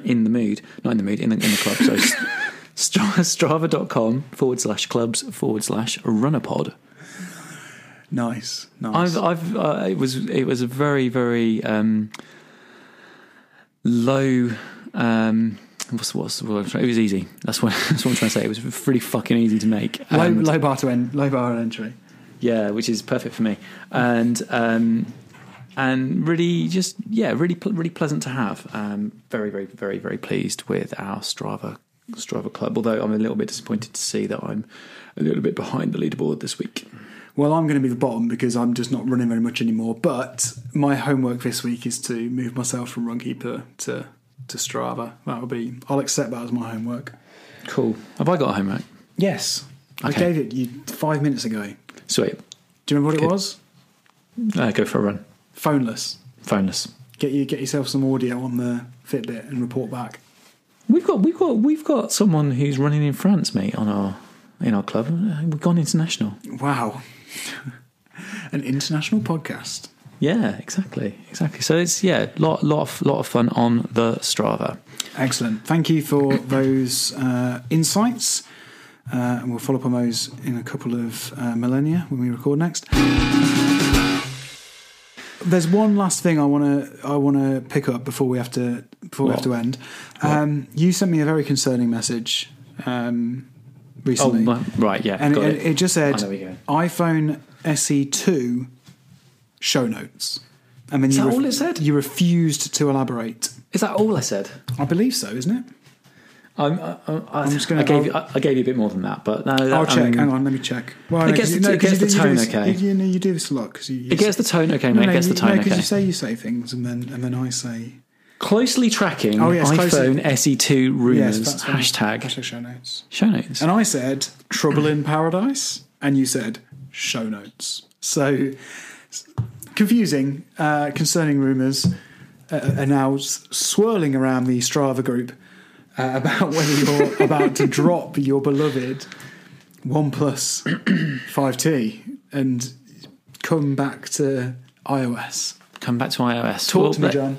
in the mood, not in the mood, in the, in the club. So Stra- strava.com forward slash clubs forward slash runnerpod.
Nice, nice.
I've I've uh, it was it was a very very um, low. Um, what's what's what it was easy. That's what that's what I'm trying to say. It was really fucking easy to make.
low,
And-
low bar to end, low bar entry.
yeah, which is perfect for me, and um, and really just yeah, really really pleasant to have. Um, very very very very pleased with our Strava Strava club. Although I'm a little bit disappointed to see that I'm a little bit behind the leaderboard this week.
Well, I'm going to be the bottom because I'm just not running very much anymore. But my homework this week is to move myself from Runkeeper to to Strava. That will be. I'll accept that as my homework.
Cool. Have I got a homework?
Yes, I gave it you five minutes ago.
Sweet.
Do you remember what it was?
Uh, go for a run.
Phoneless.
Phoneless.
Get you get yourself some audio on the Fitbit and report back.
We've got we've got we've got someone who's running in France, mate, on our in our club. We've gone international.
Wow, an international podcast.
Yeah, exactly, exactly. So it's yeah, lot lot of lot of fun on the Strava.
Excellent. Thank you for those uh, insights. Uh, and we'll follow up on those in a couple of uh, millennia when we record next. There's one last thing I want to I want to pick up before we have to before we have to end. Um, you sent me a very concerning message um,
Oh,
recently,
my- right, yeah,
and it,
it.
it just said
I know where you're
iPhone SE2 show notes, and then
Is
you
that all it said?
You refused to elaborate.
Is that all I said?
I believe so, isn't it?
I'm, I, I,
I'm just gonna-
I gave you, I, I gave you a bit more than that, but no,
I'll
I
check.
mean,
Hang on, let me check. Well,
It
no,
gets
you-
the-
no,
it gets
you
the
do- you
tone
this-
okay.
You, you, know, you do this a lot because you.
It gets the tone okay,
no,
mate.
no,
it gets
you,
the tone
no,
okay.
you say you say things and then and then I say
Closely tracking
Oh, yes, closely-
iPhone SE2 rumors
yes,
hashtag
hashtag show notes.
show notes.
And I said trouble in paradise, and you said show notes. So confusing, uh, concerning rumours uh, are now swirling around the Strava group uh, about whether you're about to drop your beloved OnePlus 5T and come back to iOS.
Come back to iOS.
Talk
Well,
to me,
let-
John.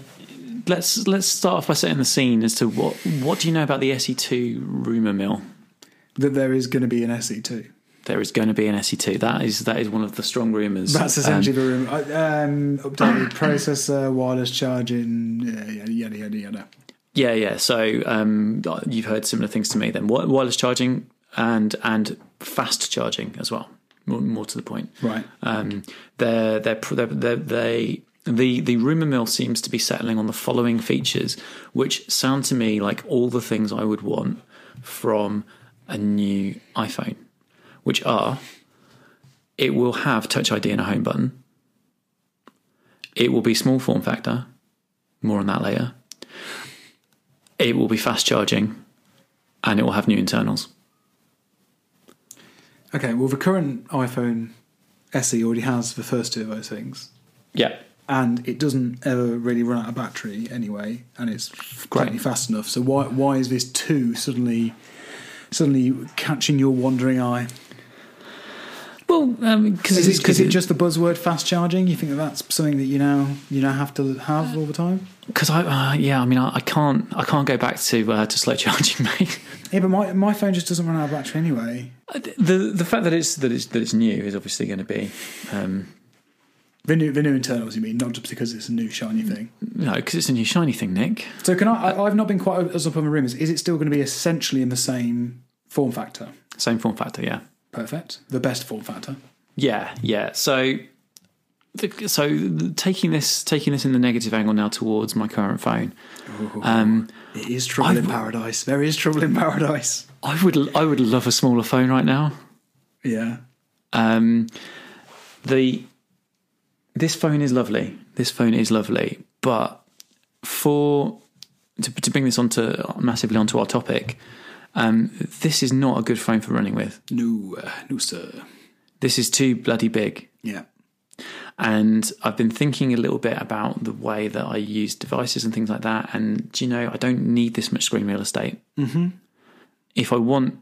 Let's let's start off by setting the scene as to what what do you know about the SE2 rumor mill?
That there is going to be an SE2.
There is going to be an SE2. That is that is one of the strong rumors.
That's essentially the room. Uh, Um, updated processor, wireless charging, yeah, yada yada yada.
Yeah, yeah. So um, you've heard similar things to me then. Wireless charging and and fast charging as well. More, more to the point.
Right.
Um, they're, they're, they're, they're, they the the rumor mill seems to be settling on the following features, which sound to me like all the things I would want from a new iPhone, which are it will have Touch ID and a home button. It will be small form factor. More on that later. It will be fast charging, and it will have new internals.
Okay, well, the current iPhone SE already has the first two of those things,
Yeah,
and it doesn't ever really run out of battery anyway, and it's
Great.
fast enough. So why why is this two suddenly suddenly catching your wandering eye?
Well, because
Is it, is it just the buzzword fast charging? You think that that's something that you now you now have to have all the time?
because I uh, yeah I mean I, I can't I can't go back to uh, to slow charging, mate.
Yeah, but my my phone just doesn't run out of battery anyway.
the the fact that it's that it's that it's new is obviously going to be um,
The new the new internals, you mean, not just because it's a new shiny thing.
no because it's a new shiny thing, Nick.
So can I? I I've not been quite as up on the rumours. Is it still going to be essentially in the same form factor?
Same form factor, yeah,
Perfect. The best form factor.
yeah, yeah. So. the- So the- taking this taking this in the negative angle now towards my current phone, um,
It is trouble in
I've-
paradise. There is trouble in paradise.
I would I would love a smaller phone right now.
Yeah.
Um, the this phone is lovely. This phone is lovely, but for to, to bring this onto massively onto our topic, um, this is not a good phone for running with.
No, uh, no, sir.
This is too bloody big.
Yeah.
And I've been thinking a little bit about the way that I use devices and things like that. And do you know, I don't need this much screen real estate. Mm-hmm. If I want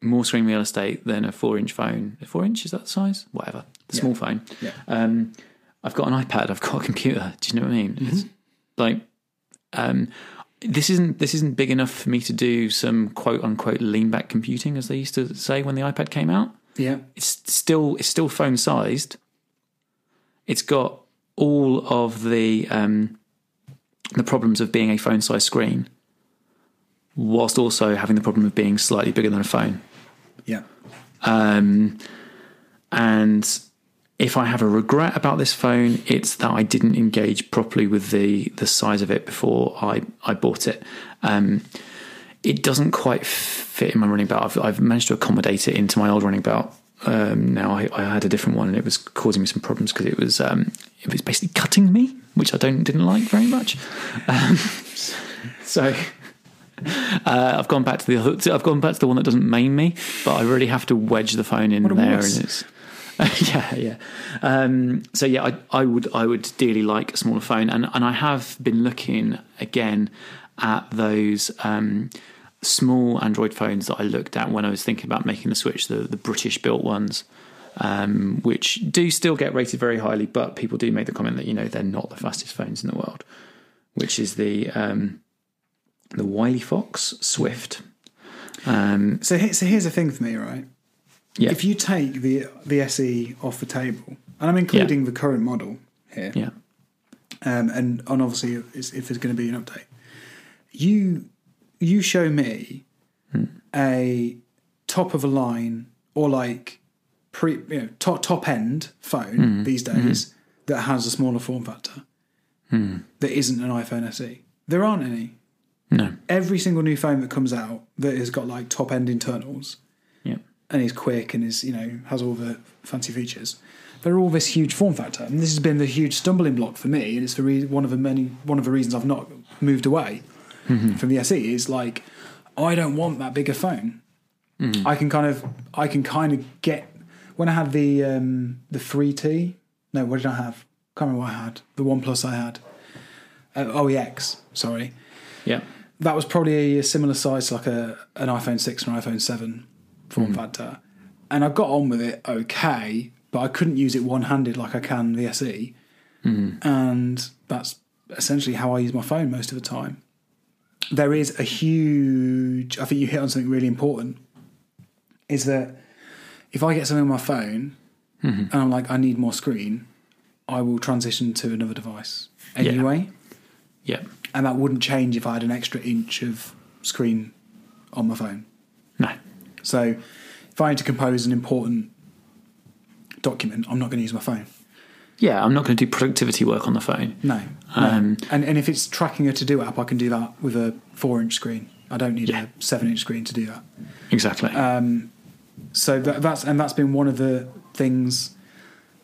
more screen real estate than a four-inch phone, a four-inch is that the size? Whatever, the small phone.
Yeah.
Um, I've got an iPad. I've got a computer. Do you know what I mean? It's like um, this isn't this isn't big enough for me to do some quote unquote lean back computing, as they used to say when the iPad came out
Yeah.
it's still it's still phone sized. It's got all of the um, the problems of being a phone size screen, whilst also having the problem of being slightly bigger than a phone.
Yeah.
Um, and if I have a regret about this phone, it's that I didn't engage properly with the the size of it before I I bought it. Um, it doesn't quite fit in my running belt. I've, I've managed to accommodate it into my old running belt. Um, now I, I had a different one, and it was causing me some problems because it was um, it was basically cutting me, which I don't didn't like very much. Um, so uh, I've gone back to the other, I've gone back to the one that doesn't maim me, but I really have to wedge the phone in there, and it's yeah, yeah. Um, so yeah, I, I would I would dearly like a smaller phone, and and I have been looking again at those um, small Android phones that I looked at when I was thinking about making the switch, the the British built ones. Um, which do still get rated very highly, but people do make the comment that you know they're not the fastest phones in the world, which is the um, the Wileyfox Swift. Um,
So, so here's the thing for me, right?
Yeah,
If you take the the SE off the table, and I'm including the current model here,
yeah,
um, and and obviously if if there's going to be an update, you you show me hmm. a top of a line or like pre you know, top top end phone hmm. these hmm. days that has a smaller form factor that isn't an iPhone SE. There aren't any.
no,
Every single new phone that comes out that has got like top end internals
yeah,
and is quick and is you know has all the fancy features. They're all this huge form factor, and this has been the huge stumbling block for me. And it's the re- one of the many one of the reasons I've not moved away from the SE is like I don't want that bigger phone. I can kind of I can kind of get when I had the um, the three T. No, what did I have? Can't remember what I had. The One Plus I had. Uh, OEX, sorry
yeah.
that was probably a similar size to like a an iPhone six or an iPhone seven form hmm. factor, and I got on with it okay, but I couldn't use it one handed like I can the SE, hmm. and that's essentially how I use my phone most of the time. There is a huge. I think you hit on something really important. Is that if I get something on my phone hmm. and I'm like I need more screen, I will transition to another device anyway
Yeah.
and that wouldn't change if I had an extra inch of screen on my phone.
No.
So if I need to compose an important document, I'm not going to use my phone.
Yeah, I'm not going to do productivity work on the phone.
No. no.
Um,
and and if it's tracking a to do app, I can do that with a four inch screen. I don't need
Yeah.
a seven inch screen to do that.
Exactly.
Um, So that, that's and that's been one of the things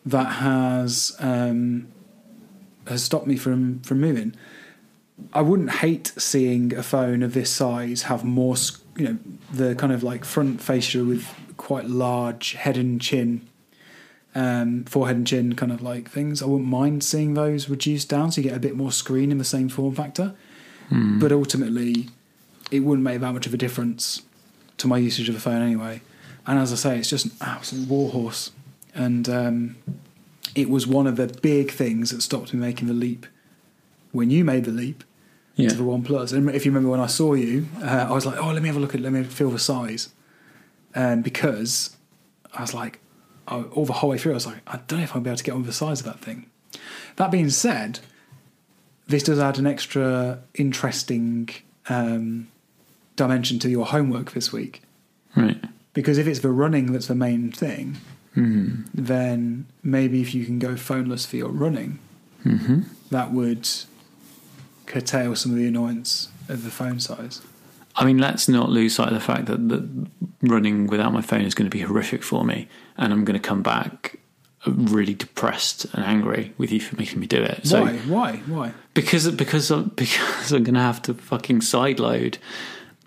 that has um, has stopped me from from moving. I wouldn't hate seeing a phone of this size have more, sc- you know, the kind of like front fascia with quite large head and chin, um, forehead and chin kind of like things. I wouldn't mind seeing those reduced down so you get a bit more screen in the same form factor. But ultimately, it wouldn't make that much of a difference to my usage of the phone anyway. And as I say, it's just an absolute warhorse. And um, it was one of the big things that stopped me making the leap when you made the leap
yeah.
to the One Plus. And if you remember when I saw you, uh, I was like, oh, let me have a look at, let me feel the size, um, because I was like, I, all the whole way through, I was like, I don't know if I'll be able to get on with the size of that thing. That being said, this does add an extra interesting um, dimension to your homework this week.
Right.
Because if it's the running that's the main thing, then maybe if you can go phoneless for your running,
Mm-hmm.
that would curtail some of the annoyance of the phone size.
I mean, let's not lose sight of the fact that, that running without my phone is going to be horrific for me, and I'm going to come back uh, really depressed and angry with you for making me do it. So
Why? Why? Why?
because because I'm, uh, because I'm going to have to fucking sideload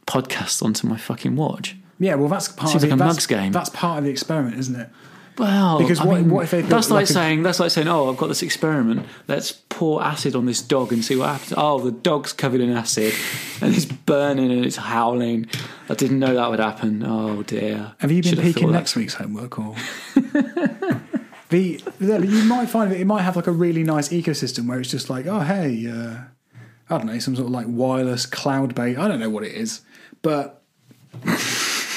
podcasts onto my fucking watch.
Yeah, well, that's part
Seems
of
like
the,
a mugs game.
That's part of the experiment, isn't it?
Well,
Because
I
what-
mean,
what if they
that's like,
like a-
saying that's like saying, oh, I've got this experiment. Let's pour acid on this dog and see what happens. Oh, the dog's covered in acid and it's burning and it's howling. I didn't know that would happen. Oh dear.
Have you been
Should
peeking next
that.
week's homework, or the, the you might find that it might have like a really nice ecosystem where it's just like, oh hey, uh, I don't know, some sort of like wireless cloud based. I don't know what it is, but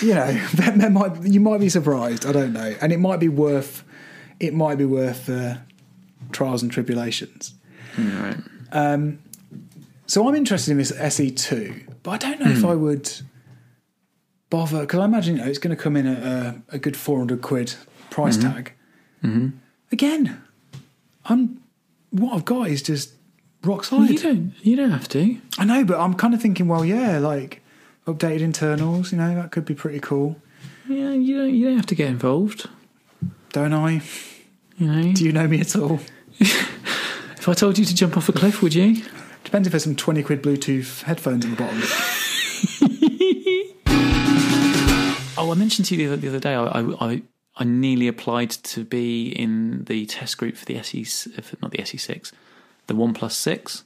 you know, that, there might you might be surprised. I don't know, and it might be worth it might be worth uh, trials and tribulations.
Right.
So I'm interested in this SE2, but I don't know if I would bother because I imagine you know, it's going to come in at a, a good 400 quid price tag. Mm-hmm. Again, I'm what I've got is just rock solid.
You don't. You don't have to.
I know, but I'm kind of thinking, well, yeah, like updated internals, you know, that could be pretty cool,
Yeah, you don't. You don't have to get involved.
don't I?
You know.
Do you know me at all?
if I told you to jump off a cliff, would you?
Depends if there's some 20 quid Bluetooth headphones in the bottom.
Oh, I mentioned to you the other, the other day. I, I I I nearly applied to be in the test group for the SE, not the SE6, the One Plus Six.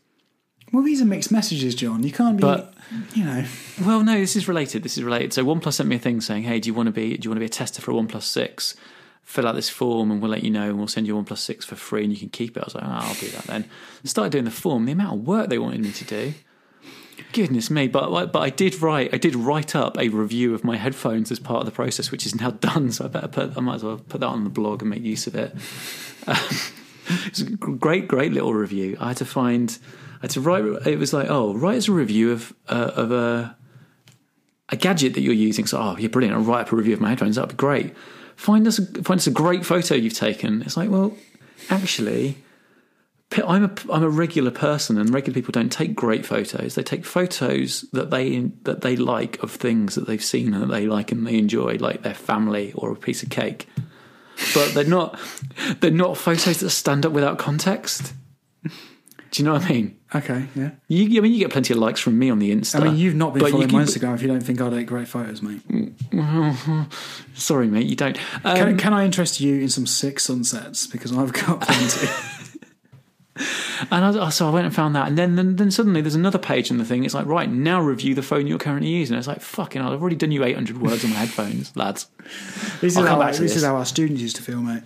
Well, these are mixed messages, John. You can't be,
But-
you know.
Well, no, this is related. This is related. So OnePlus sent me a thing saying, "Hey, do you want to be do you want to be a tester for a OnePlus Six? Fill out this form, and we'll let you know, and we'll send you a OnePlus Six for free, and you can keep it." I was like, oh, "I'll do that then." I started doing the form. The amount of work they wanted me to do. Goodness me! But but I did write I did write up a review of my headphones as part of the process, which is now done. So I better put I might as well put that on the blog and make use of it. It's a great, great little review. I had to find, I had to write. It was like, oh, write us a review of uh, of a a gadget that you're using. So, oh, you're brilliant. I'll write up a review of my headphones. That'd be great. Find us, a, find us a great photo you've taken. It's like, well, actually, I'm a I'm a regular person, and regular people don't take great photos. They take photos that they that they like of things that they've seen and that they like and they enjoy, like their family or a piece of cake. But they're not they're not photos that stand up without context. Do you know what I mean?
Okay, yeah.
You, I mean, you get plenty of likes from me on the Insta.
I mean, you've not been following my Instagram if you don't think I take great photos, mate.
Sorry, mate, you don't. Um,
Can, can I interest you in some sick sunsets? Because I've got plenty.
And I, so I went and found that, and then, then then suddenly there's another page in the thing. It's like, right now review the phone you're currently using. It's like, fucking, hell, I've already done you 800 words on my headphones, lads.
this is, how, this
this.
is how our students used to feel, mate.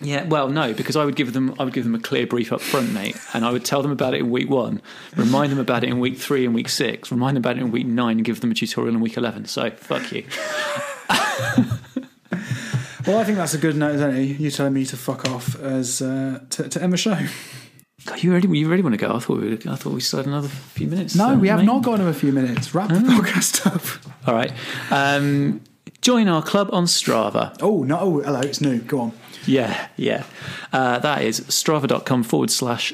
Yeah, well, no, because I would give them I would give them a clear brief up front, mate, and I would tell them about it in week one, remind them about it in week three and week six, remind them about it in week nine, and give them a tutorial in week eleven. So fuck you.
Well, I think that's a good note, isn't it? You telling me to fuck off as uh, to, to end the show.
God, you ready? You really want to go? I thought we would, I thought we still had another few minutes.
No, we have
mate.
not got a few minutes. Wrap the podcast up.
All right. Um, join our club on Strava.
Oh no! Oh, hello, it's new. Go on.
Yeah, yeah. Uh, that is strava.com forward slash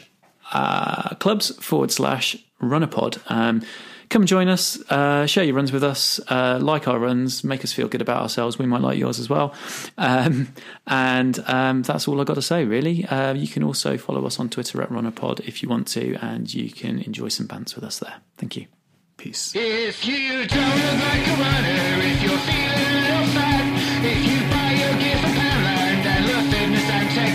uh, clubs forward slash runnerpod. Um, come join us, uh, share your runs with us, uh, like our runs, make us feel good about ourselves. We might like yours as well. Um, and um, that's all i got to say, really. Uh, you can also follow us on Twitter at runnerpod if you want to, and you can enjoy some bants with us there. Thank you. Peace.